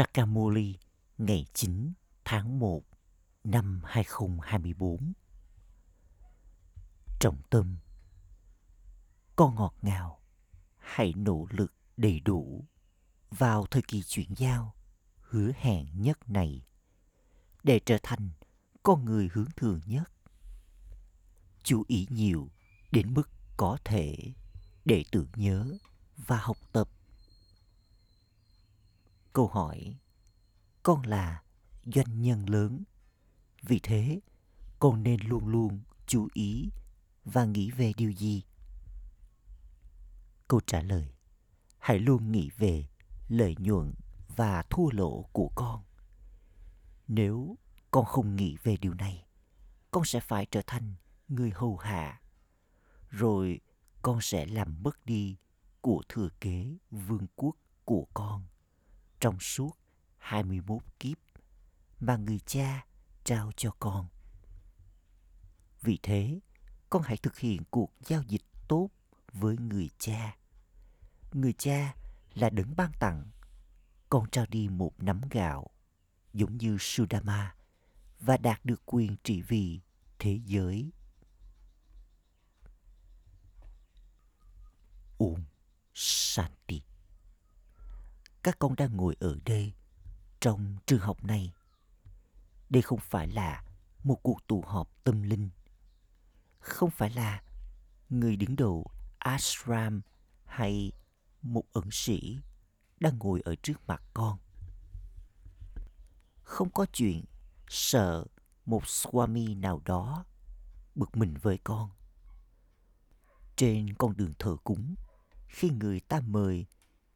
Sakamori ngày 9 tháng 1 năm 2024. Trọng tâm Con ngọt ngào, hãy nỗ lực đầy đủ vào thời kỳ chuyển giao hứa hẹn nhất này để trở thành con người hướng thường nhất. Chú ý nhiều đến mức có thể để tưởng nhớ và học tập câu hỏi, con là doanh nhân lớn. Vì thế, con nên luôn luôn chú ý và nghĩ về điều gì? Câu trả lời, hãy luôn nghĩ về lợi nhuận và thua lỗ của con. Nếu con không nghĩ về điều này, con sẽ phải trở thành người hầu hạ. Rồi con sẽ làm mất đi của thừa kế vương quốc của con trong suốt 21 kiếp mà người cha trao cho con. Vì thế, con hãy thực hiện cuộc giao dịch tốt với người cha. Người cha là đấng ban tặng. Con trao đi một nắm gạo, giống như Sudama, và đạt được quyền trị vì thế giới. Om Shanti các con đang ngồi ở đây trong trường học này. Đây không phải là một cuộc tụ họp tâm linh. Không phải là người đứng đầu ashram hay một ẩn sĩ đang ngồi ở trước mặt con. Không có chuyện sợ một swami nào đó bực mình với con. Trên con đường thờ cúng, khi người ta mời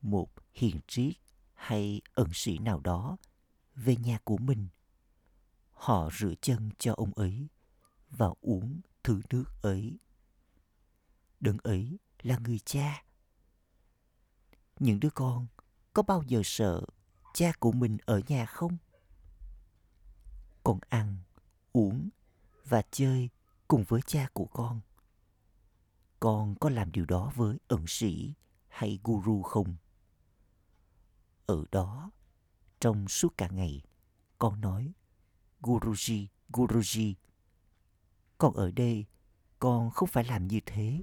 một hiền triết hay ẩn sĩ nào đó về nhà của mình. Họ rửa chân cho ông ấy và uống thứ nước ấy. Đấng ấy là người cha. Những đứa con có bao giờ sợ cha của mình ở nhà không? Con ăn, uống và chơi cùng với cha của con. Con có làm điều đó với ẩn sĩ hay guru không? Ở đó, trong suốt cả ngày, con nói, guruji guruji, con ở đây, con không phải làm như thế.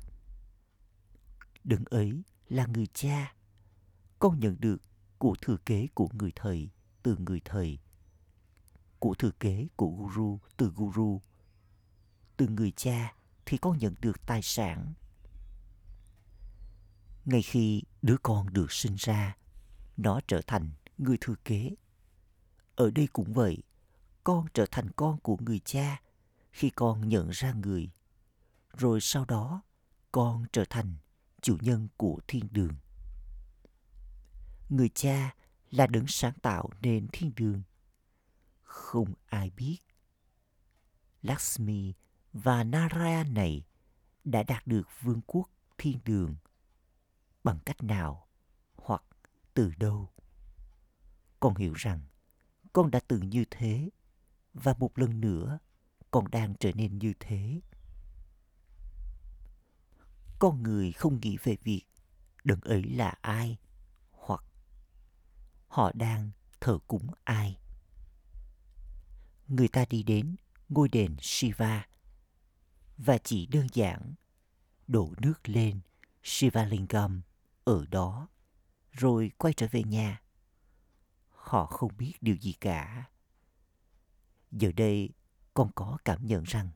Đấng ấy là người cha. Con nhận được của thừa kế của người thầy, từ người thầy. Của thừa kế của guru, từ guru. Từ người cha thì con nhận được tài sản. Ngay khi đứa con được sinh ra nó trở thành người thừa kế. Ở đây cũng vậy, con trở thành con của người cha khi con nhận ra người. Rồi sau đó, con trở thành chủ nhân của thiên đường. Người cha là đấng sáng tạo nên thiên đường. Không ai biết. Lakshmi và Narayana này đã đạt được vương quốc thiên đường bằng cách nào từ đâu? Con hiểu rằng con đã từng như thế và một lần nữa con đang trở nên như thế. Con người không nghĩ về việc đấng ấy là ai hoặc họ đang thờ cúng ai. Người ta đi đến ngôi đền shiva và chỉ đơn giản đổ nước lên shivalingam ở đó rồi quay trở về nhà. Họ không biết điều gì cả. Giờ đây, con có cảm nhận rằng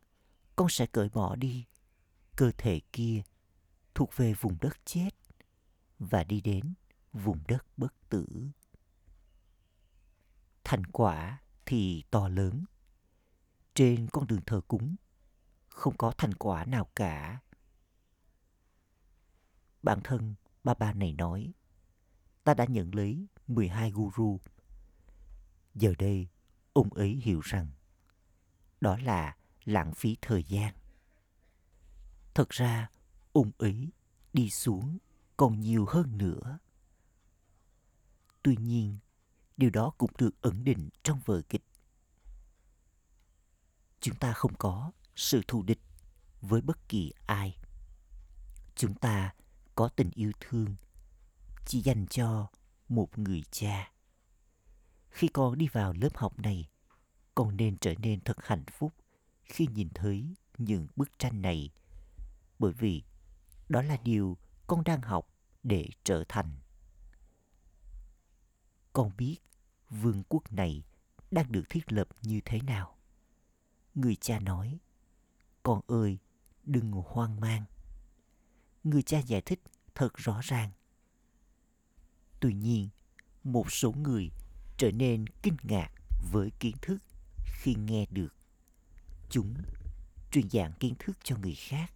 con sẽ cởi bỏ đi cơ thể kia thuộc về vùng đất chết và đi đến vùng đất bất tử. Thành quả thì to lớn. Trên con đường thờ cúng, không có thành quả nào cả. Bản thân ba ba này nói, ta đã nhận lấy 12 guru. Giờ đây, ông ấy hiểu rằng đó là lãng phí thời gian. Thật ra, ông ấy đi xuống còn nhiều hơn nữa. Tuy nhiên, điều đó cũng được ẩn định trong vở kịch. Chúng ta không có sự thù địch với bất kỳ ai. Chúng ta có tình yêu thương chỉ dành cho một người cha khi con đi vào lớp học này, con nên trở nên thật hạnh phúc khi nhìn thấy những bức tranh này. Bởi vì đó là điều con đang học để trở thành. Con biết vương quốc này đang được thiết lập như thế nào. Người cha nói, con ơi, đừng hoang mang. Người cha giải thích thật rõ ràng. Tuy nhiên, một số người trở nên kinh ngạc với kiến thức khi nghe được. Chúng truyền dạng kiến thức cho người khác,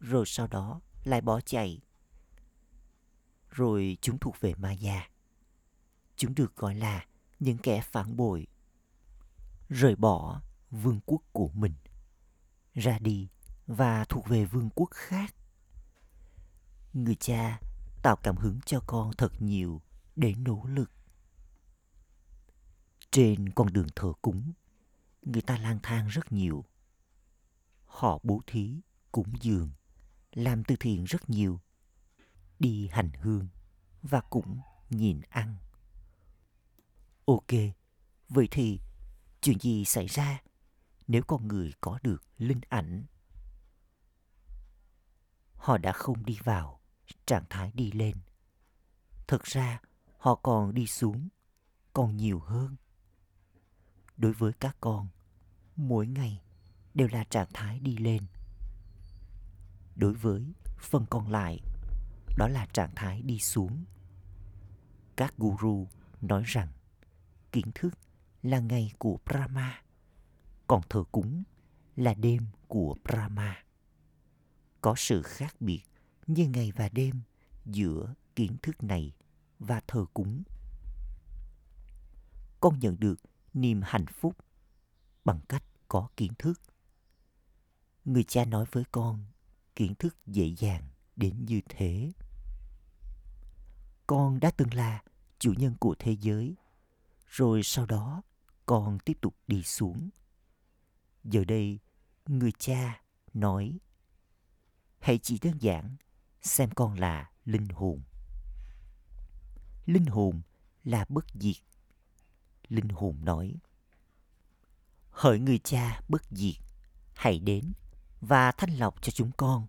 rồi sau đó lại bỏ chạy. Rồi chúng thuộc về ma gia Chúng được gọi là những kẻ phản bội. Rời bỏ vương quốc của mình. Ra đi và thuộc về vương quốc khác. Người cha tạo cảm hứng cho con thật nhiều để nỗ lực. Trên con đường thờ cúng, người ta lang thang rất nhiều. Họ bố thí, cúng dường, làm từ thiện rất nhiều. Đi hành hương và cũng nhìn ăn. Ok, vậy thì chuyện gì xảy ra nếu con người có được linh ảnh? Họ đã không đi vào trạng thái đi lên. Thực ra, họ còn đi xuống, còn nhiều hơn. Đối với các con, mỗi ngày đều là trạng thái đi lên. Đối với phần còn lại, đó là trạng thái đi xuống. Các guru nói rằng kiến thức là ngày của Brahma, còn thờ cúng là đêm của Brahma. Có sự khác biệt như ngày và đêm giữa kiến thức này và thờ cúng. Con nhận được niềm hạnh phúc bằng cách có kiến thức. Người cha nói với con kiến thức dễ dàng đến như thế. Con đã từng là chủ nhân của thế giới, rồi sau đó con tiếp tục đi xuống. Giờ đây, người cha nói hãy chỉ đơn giản xem con là linh hồn. Linh hồn là bất diệt. Linh hồn nói, hỡi người cha bất diệt, hãy đến và thanh lọc cho chúng con.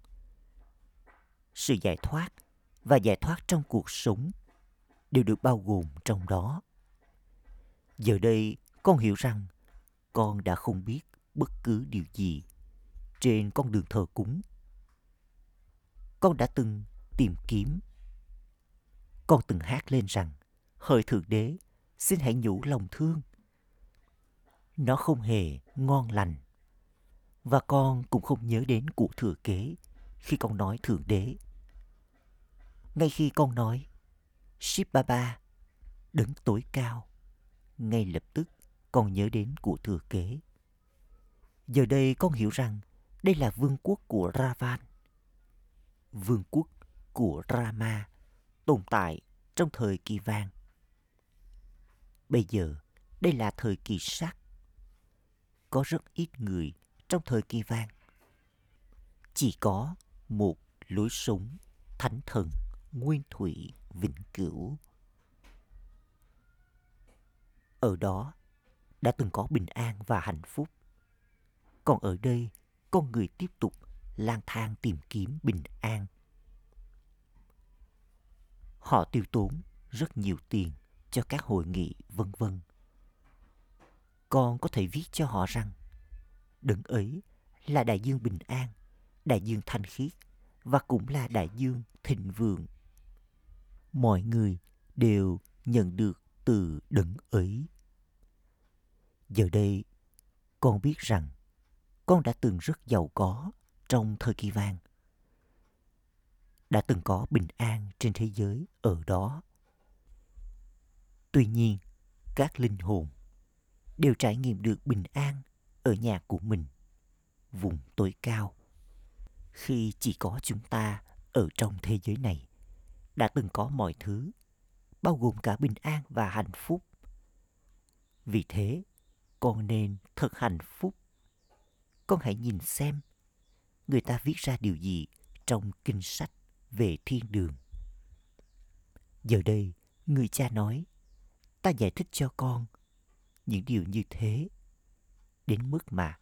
Sự giải thoát và giải thoát trong cuộc sống đều được bao gồm trong đó. Giờ đây, con hiểu rằng con đã không biết bất cứ điều gì trên con đường thờ cúng con đã từng tìm kiếm. Con từng hát lên rằng, hỡi Thượng Đế, xin hãy nhủ lòng thương. Nó không hề ngon lành. Và con cũng không nhớ đến cụ thừa kế khi con nói Thượng Đế. Ngay khi con nói, Shiv Baba, đứng tối cao, ngay lập tức con nhớ đến cụ thừa kế. Giờ đây con hiểu rằng đây là vương quốc của Ravan vương quốc của Rama tồn tại trong thời kỳ vàng. Bây giờ, đây là thời kỳ sắc. Có rất ít người trong thời kỳ vàng. Chỉ có một lối sống thánh thần nguyên thủy vĩnh cửu. Ở đó đã từng có bình an và hạnh phúc. Còn ở đây, con người tiếp tục lang thang tìm kiếm bình an. Họ tiêu tốn rất nhiều tiền cho các hội nghị vân vân. Con có thể viết cho họ rằng đấng ấy là đại dương bình an, đại dương thanh khiết và cũng là đại dương thịnh vượng. Mọi người đều nhận được từ đấng ấy. Giờ đây, con biết rằng con đã từng rất giàu có trong thời kỳ vàng. Đã từng có bình an trên thế giới ở đó. Tuy nhiên, các linh hồn đều trải nghiệm được bình an ở nhà của mình, vùng tối cao. Khi chỉ có chúng ta ở trong thế giới này, đã từng có mọi thứ, bao gồm cả bình an và hạnh phúc. Vì thế, con nên thật hạnh phúc. Con hãy nhìn xem người ta viết ra điều gì trong kinh sách về thiên đường. Giờ đây, người cha nói, ta giải thích cho con những điều như thế đến mức mà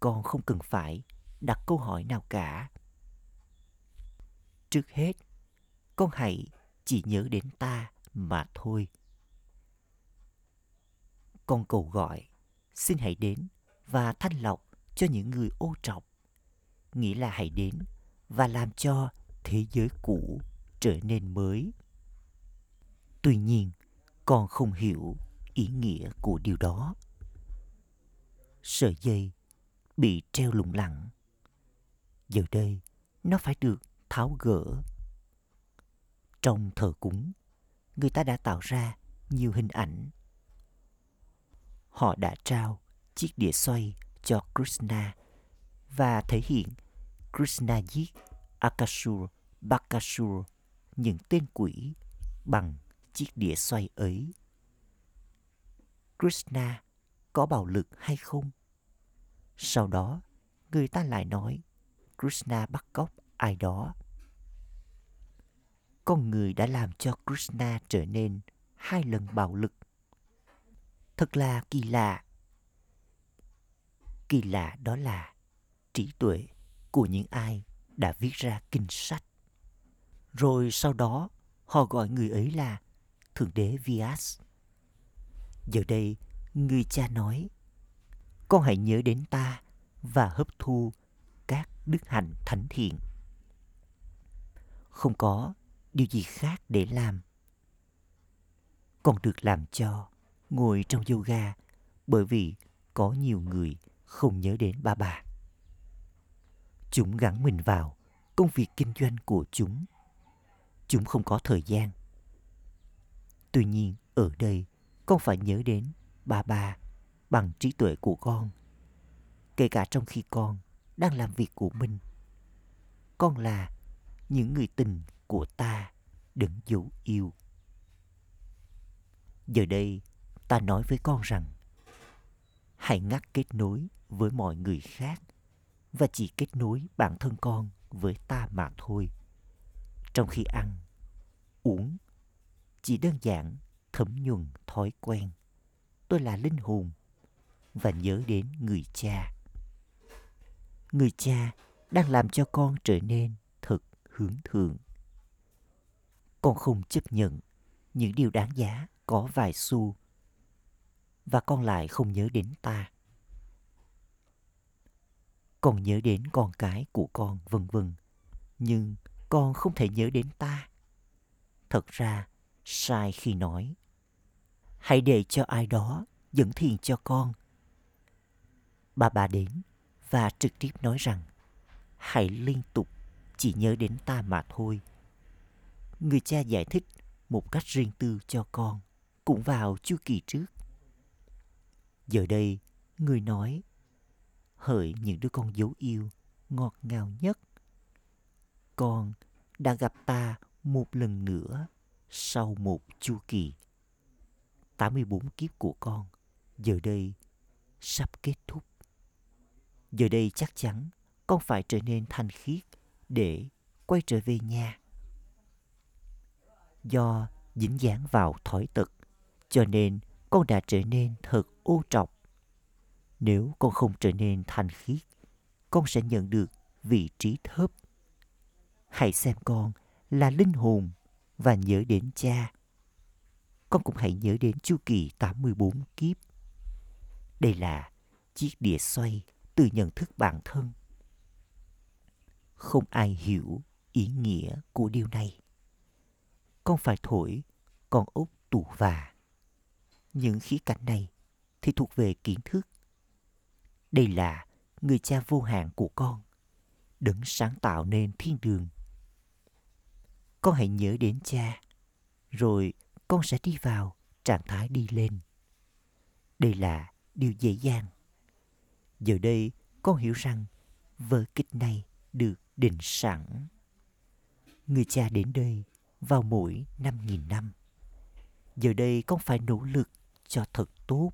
con không cần phải đặt câu hỏi nào cả trước hết con hãy chỉ nhớ đến ta mà thôi con cầu gọi xin hãy đến và thanh lọc cho những người ô trọc nghĩa là hãy đến và làm cho thế giới cũ trở nên mới. Tuy nhiên, con không hiểu ý nghĩa của điều đó. Sợi dây bị treo lủng lẳng. Giờ đây, nó phải được tháo gỡ. Trong thờ cúng, người ta đã tạo ra nhiều hình ảnh. Họ đã trao chiếc đĩa xoay cho krishna và thể hiện krishna giết akasur bakasur những tên quỷ bằng chiếc đĩa xoay ấy. Krishna có bạo lực hay không? Sau đó, người ta lại nói, krishna bắt cóc ai đó. Con người đã làm cho krishna trở nên hai lần bạo lực. Thật là kỳ lạ. Kỳ lạ đó là trí tuệ của những ai đã viết ra kinh sách. Rồi sau đó, họ gọi người ấy là thượng đế vias. Giờ đây, người cha nói, con hãy nhớ đến ta và hấp thu các đức hạnh thánh thiện. Không có điều gì khác để làm. Con được làm cho ngồi trong yoga bởi vì có nhiều người không nhớ đến ba bà chúng gắn mình vào công việc kinh doanh của chúng. Chúng không có thời gian. Tuy nhiên, ở đây, con phải nhớ đến ba ba bằng trí tuệ của con, kể cả trong khi con đang làm việc của mình. Con là những người tình của ta đừng dấu yêu. Giờ đây, ta nói với con rằng, hãy ngắt kết nối với mọi người khác và chỉ kết nối bản thân con với ta mà thôi. Trong khi ăn, uống, chỉ đơn giản thấm nhuần thói quen. Tôi là linh hồn và nhớ đến người cha. Người cha đang làm cho con trở nên thật hướng thượng. Con không chấp nhận những điều đáng giá có vài xu và con lại không nhớ đến ta con nhớ đến con cái của con, vân vân. Nhưng con không thể nhớ đến ta. Thật ra, sai khi nói, hãy để cho ai đó dẫn thiền cho con. Bà bà đến và trực tiếp nói rằng, hãy liên tục chỉ nhớ đến ta mà thôi. Người cha giải thích một cách riêng tư cho con cũng vào chu kỳ trước. Giờ đây, người nói hỡi những đứa con dấu yêu ngọt ngào nhất. Con đã gặp ta một lần nữa sau một chu kỳ. 84 kiếp của con, giờ đây sắp kết thúc. Giờ đây chắc chắn con phải trở nên thanh khiết để quay trở về nhà. Do dính dáng vào thói tật, cho nên con đã trở nên thật ô trọc nếu con không trở nên thanh khiết, con sẽ nhận được vị trí thấp hãy xem con là linh hồn và nhớ đến cha con cũng hãy nhớ đến chu kỳ 84 kiếp. Đây là chiếc đĩa xoay từ nhận thức bản thân. Không ai hiểu ý nghĩa của điều này. Con phải thổi con ốc tủ và. Những khía cạnh này thì thuộc về kiến thức. Đây là người cha vô hạn của con, đấng sáng tạo nên thiên đường. Con hãy nhớ đến cha, rồi con sẽ đi vào trạng thái đi lên. Đây là điều dễ dàng. Giờ đây con hiểu rằng vở kịch này được định sẵn. Người cha đến đây vào mỗi năm nghìn năm. Giờ đây con phải nỗ lực cho thật tốt.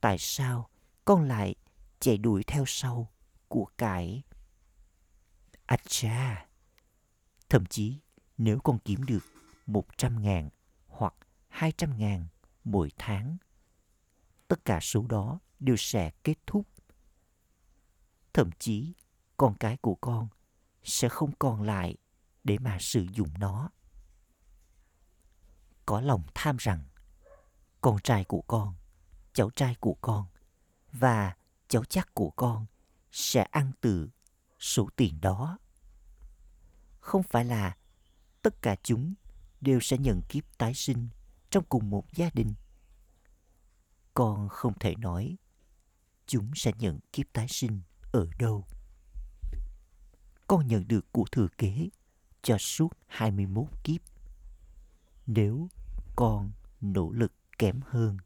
Tại sao con lại chạy đuổi theo sau của cải? À cha! Thậm chí nếu con kiếm được một trăm ngàn hoặc 200 ngàn mỗi tháng. tất cả số đó đều sẽ kết thúc. Thậm chí, con cái của con sẽ không còn lại để mà sử dụng nó. Có lòng tham rằng con trai của con, cháu trai của con và cháu chắc của con sẽ ăn từ số tiền đó. Không phải là tất cả chúng đều sẽ nhận kiếp tái sinh trong cùng một gia đình. Con không thể nói chúng sẽ nhận kiếp tái sinh ở đâu. Con nhận được của thừa kế cho suốt 21 kiếp. Nếu con nỗ lực kém hơn,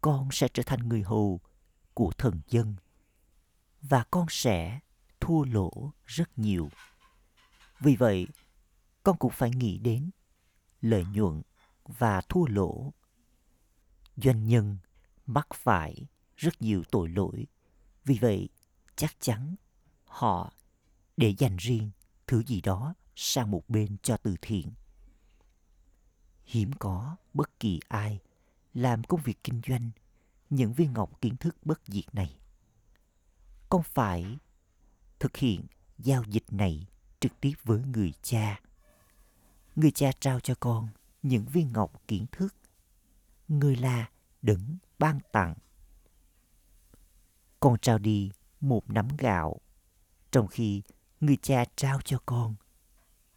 con sẽ trở thành người hầu của thần dân và con sẽ thua lỗ rất nhiều. Vì vậy, con cũng phải nghĩ đến lợi nhuận và thua lỗ. Doanh nhân mắc phải rất nhiều tội lỗi. Vì vậy, chắc chắn họ để dành riêng thứ gì đó sang một bên cho từ thiện. Hiếm có bất kỳ ai làm công việc kinh doanh những viên ngọc kiến thức bất diệt này. Con phải thực hiện giao dịch này trực tiếp với người cha. Người cha trao cho con những viên ngọc kiến thức. Người là đấng ban tặng. Con trao đi một nắm gạo, trong khi người cha trao cho con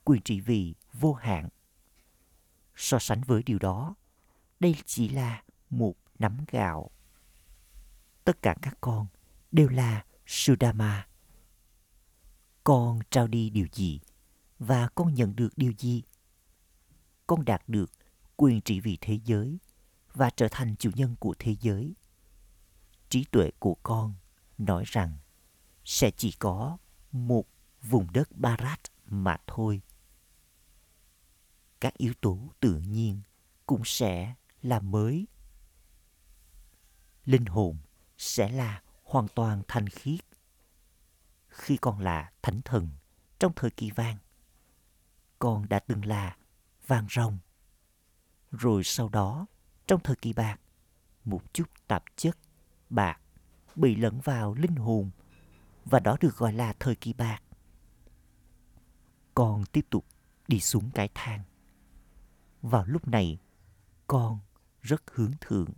quyền trị vì vô hạn. So sánh với điều đó, đây chỉ là một nắm gạo. Tất cả các con đều là Sudama. Con trao đi điều gì và con nhận được điều gì? Con đạt được quyền trị vì thế giới và trở thành chủ nhân của thế giới. Trí tuệ của con nói rằng sẽ chỉ có một vùng đất Barat mà thôi. Các yếu tố tự nhiên cũng sẽ là mới. Linh hồn sẽ là hoàn toàn thanh khiết. Khi còn là thánh thần trong thời kỳ vàng, con đã từng là vàng rồng. Rồi sau đó, trong thời kỳ bạc, một chút tạp chất bạc bị lẫn vào linh hồn và đó được gọi là thời kỳ bạc. Con tiếp tục đi xuống cái thang. Vào lúc này, con rất hướng thượng.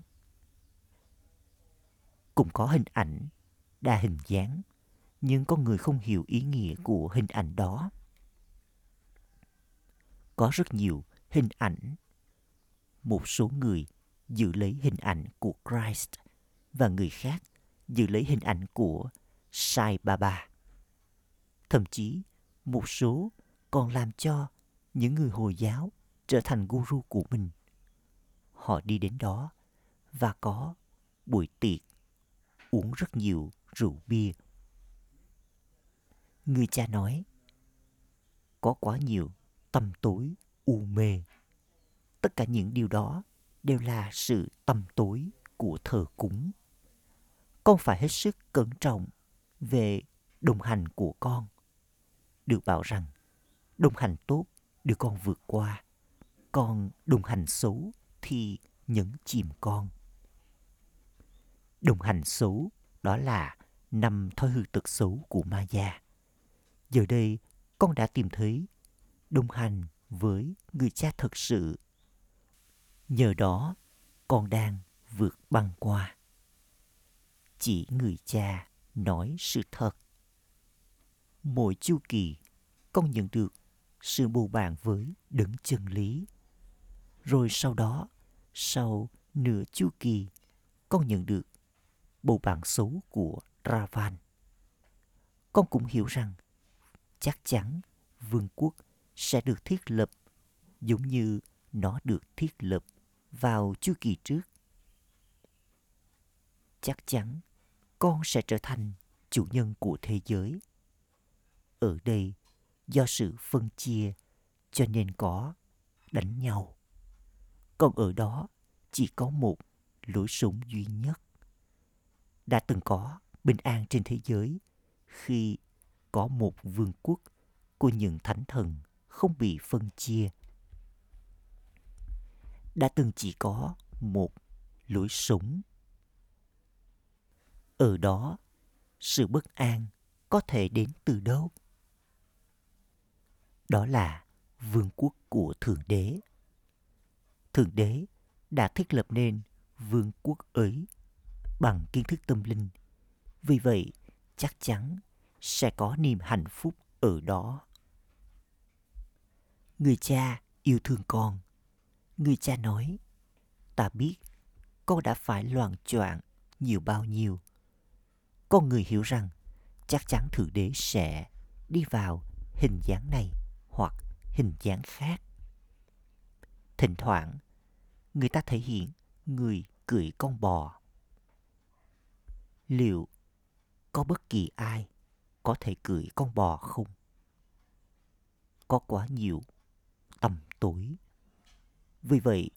Cũng có hình ảnh, đa hình dáng, nhưng con người không hiểu ý nghĩa của hình ảnh đó. Có rất nhiều hình ảnh. Một số người giữ lấy hình ảnh của Christ và người khác giữ lấy hình ảnh của Sai Baba. Thậm chí, một số còn làm cho những người Hồi giáo trở thành guru của mình. Họ đi đến đó và có buổi tiệc, uống rất nhiều rượu bia. Người cha nói, có quá nhiều tâm tối, u mê. Tất cả những điều đó đều là sự tâm tối của thờ cúng. Con phải hết sức cẩn trọng về đồng hành của con. Được bảo rằng đồng hành tốt đưa con vượt qua, còn đồng hành xấu thì nhấn chìm con. Đồng hành xấu đó là năm thói hư tật xấu của ma gia. Giờ đây con đã tìm thấy đồng hành với người cha thật sự. Nhờ đó con đang vượt băng qua. Chỉ người cha nói sự thật. Mỗi chu kỳ con nhận được sự bù bàn với đấng chân lý. Rồi sau đó, sau nửa chu kỳ, con nhận được bầu bàn xấu của Ravan. Con cũng hiểu rằng chắc chắn vương quốc sẽ được thiết lập giống như nó được thiết lập vào chu kỳ trước. Chắc chắn con sẽ trở thành chủ nhân của thế giới. Ở đây, do sự phân chia cho nên có đánh nhau. Còn ở đó chỉ có một lối sống duy nhất. Đã từng có bình an trên thế giới khi có một vương quốc của những thánh thần không bị phân chia. Đã từng chỉ có một lối sống. Ở đó, sự bất an có thể đến từ đâu? Đó là vương quốc của thượng đế. Thượng đế đã thiết lập nên vương quốc ấy bằng kiến thức tâm linh. Vì vậy, chắc chắn sẽ có niềm hạnh phúc ở đó. Người cha yêu thương con. Người cha nói, ta biết con đã phải loạn choạng nhiều bao nhiêu. Con người hiểu rằng chắc chắn thượng đế sẽ đi vào hình dáng này hoặc hình dáng khác. Thỉnh thoảng, người ta thể hiện người cưỡi con bò liệu có bất kỳ ai có thể cưỡi con bò không có quá nhiều tầm tối vì vậy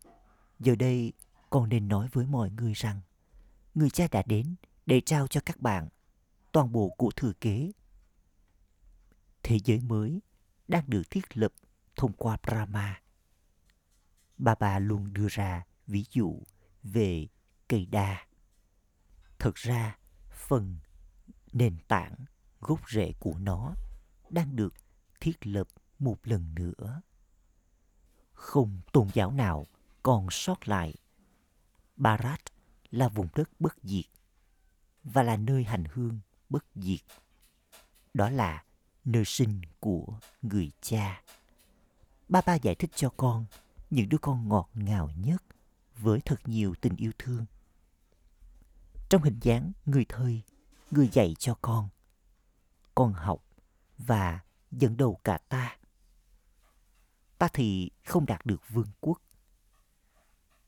giờ đây con nên nói với mọi người rằng người cha đã đến để trao cho các bạn toàn bộ của thừa kế thế giới mới đang được thiết lập thông qua Brahma. Bà bà luôn đưa ra ví dụ về cây đa. Thật ra, phần nền tảng gốc rễ của nó đang được thiết lập một lần nữa. Không tôn giáo nào còn sót lại. Bharat là vùng đất bất diệt và là nơi hành hương bất diệt. Đó là nơi sinh của người cha. Ba ba giải thích cho con những đứa con ngọt ngào nhất với thật nhiều tình yêu thương. Trong hình dáng người thầy người dạy cho con. Con học và dẫn đầu cả ta. Ta thì không đạt được vương quốc.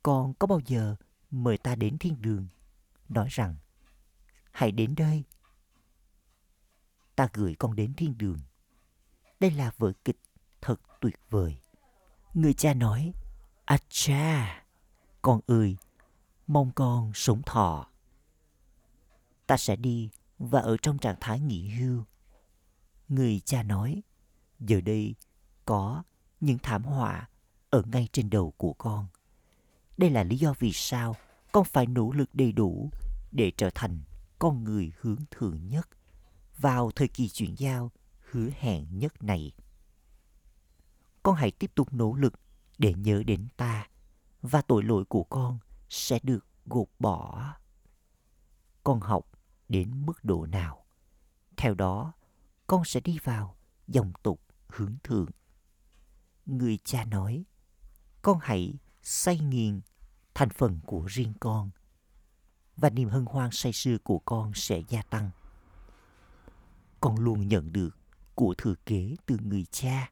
Con có bao giờ mời ta đến thiên đường, nói rằng hãy đến đây ta gửi con đến thiên đường. Đây là vở kịch thật tuyệt vời. Người cha nói, A cha, con ơi, mong con sống thọ. Ta sẽ đi và ở trong trạng thái nghỉ hưu. Người cha nói, giờ đây có những thảm họa ở ngay trên đầu của con. Đây là lý do vì sao con phải nỗ lực đầy đủ để trở thành con người hướng thượng nhất vào thời kỳ chuyển giao hứa hẹn nhất này. Con hãy tiếp tục nỗ lực để nhớ đến ta và tội lỗi của con sẽ được gột bỏ. Con học đến mức độ nào, theo đó con sẽ đi vào dòng tục hướng thượng. Người cha nói, con hãy say nghiền thành phần của riêng con và niềm hân hoan say sưa của con sẽ gia tăng con luôn nhận được của thừa kế từ người cha.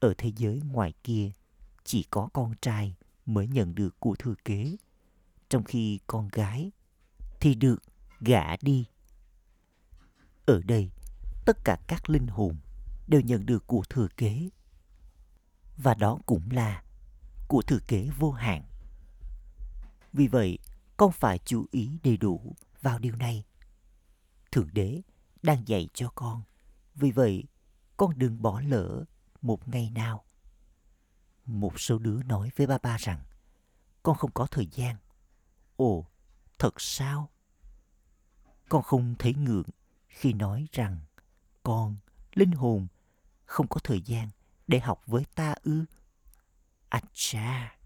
Ở thế giới ngoài kia, chỉ có con trai mới nhận được của thừa kế, trong khi con gái thì được gã đi. Ở đây, tất cả các linh hồn đều nhận được của thừa kế. Và đó cũng là của thừa kế vô hạn. Vì vậy, con phải chú ý đầy đủ vào điều này. Thượng đế đang dạy cho con. Vì vậy, con đừng bỏ lỡ một ngày nào. Một số đứa nói với ba ba rằng, con không có thời gian. Ồ, thật sao? Con không thấy ngượng khi nói rằng con, linh hồn, không có thời gian để học với ta ư. À cha!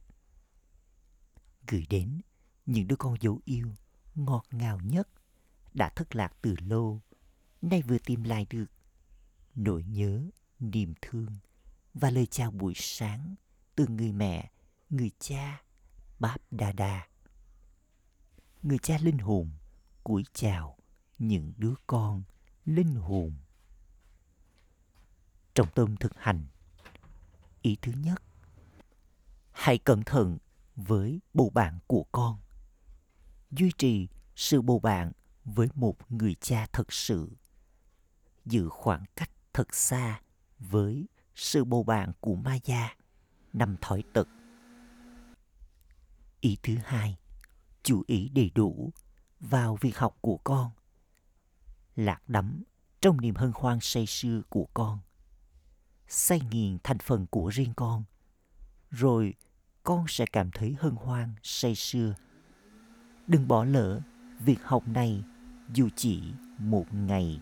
Gửi đến những đứa con dấu yêu ngọt ngào nhất đã thất lạc từ lâu nay vừa tìm lại được nỗi nhớ, niềm thương và lời chào buổi sáng từ người mẹ, người cha, Báp Đa Đa. Người cha linh hồn cúi chào những đứa con linh hồn. Trong tâm thực hành, ý thứ nhất, hãy cẩn thận với bầu bạn của con. Duy trì sự bầu bạn với một người cha thật sự giữ khoảng cách thật xa với sự bầu bạn của Maya nằm thói tật. Ý thứ hai, chú ý đầy đủ vào việc học của con. Lạc đắm trong niềm hân hoan say sưa của con. Say nghiền thành phần của riêng con. Rồi con sẽ cảm thấy hân hoan, say sưa. Đừng bỏ lỡ việc học này dù chỉ một ngày.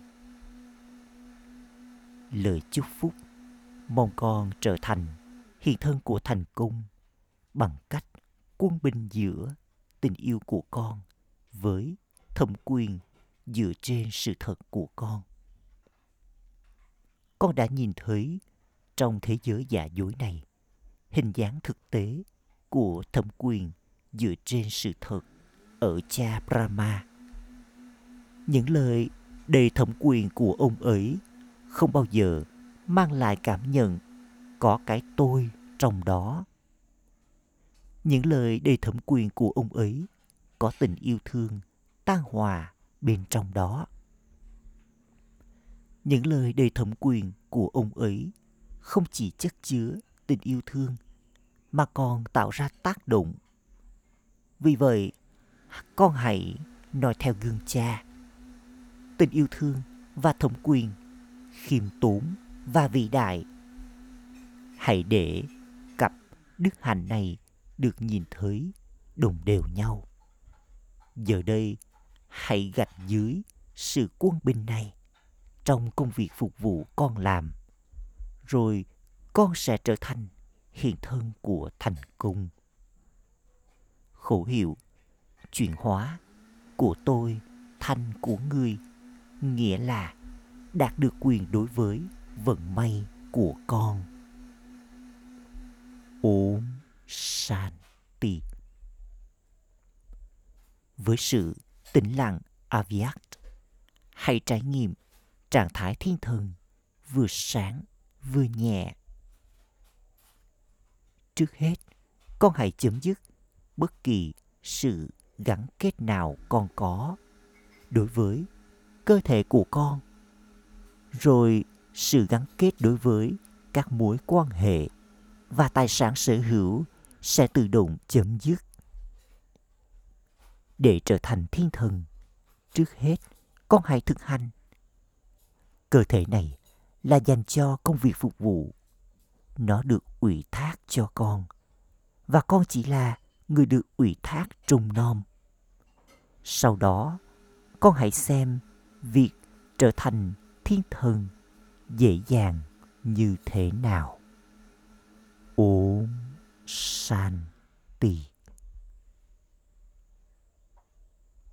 Lời chúc phúc mong con trở thành hiện thân của thành công bằng cách quân bình giữa tình yêu của con với thẩm quyền dựa trên sự thật của con. Con đã nhìn thấy trong thế giới giả dối này, hình dáng thực tế của thẩm quyền dựa trên sự thật ở cha Brahma. Những lời đầy thẩm quyền của ông ấy không bao giờ mang lại cảm nhận có cái tôi trong đó. Những lời đầy thẩm quyền của ông ấy có tình yêu thương, tan hòa bên trong đó. Những lời đầy thẩm quyền của ông ấy không chỉ chất chứa tình yêu thương mà còn tạo ra tác động. Vì vậy, con hãy nói theo gương cha. Tình yêu thương và thẩm quyền, khiêm tốn và vĩ đại. Hãy để cặp đức hạnh này được nhìn thấy đồng đều nhau. Giờ đây, hãy gạch dưới sự quân bình này trong công việc phục vụ con làm. Rồi con sẽ trở thành hiện thân của thành công. Khẩu hiệu chuyển hóa của tôi thành của ngươi nghĩa là đạt được quyền đối với vận may của con. Om Shanti với sự tĩnh lặng Avyakt, hãy trải nghiệm trạng thái thiên thần vừa sáng vừa nhẹ. Trước hết, con hãy chấm dứt bất kỳ sự gắn kết nào con có đối với cơ thể của con rồi sự gắn kết đối với các mối quan hệ và tài sản sở hữu sẽ tự động chấm dứt để trở thành thiên thần. Trước hết, con hãy thực hành. Cơ thể này là dành cho công việc phục vụ. Nó được ủy thác cho con, và con chỉ là người được ủy thác trông nom. Sau đó, con hãy xem việc trở thành thiên thần dễ dàng như thế nào. Ôm san tì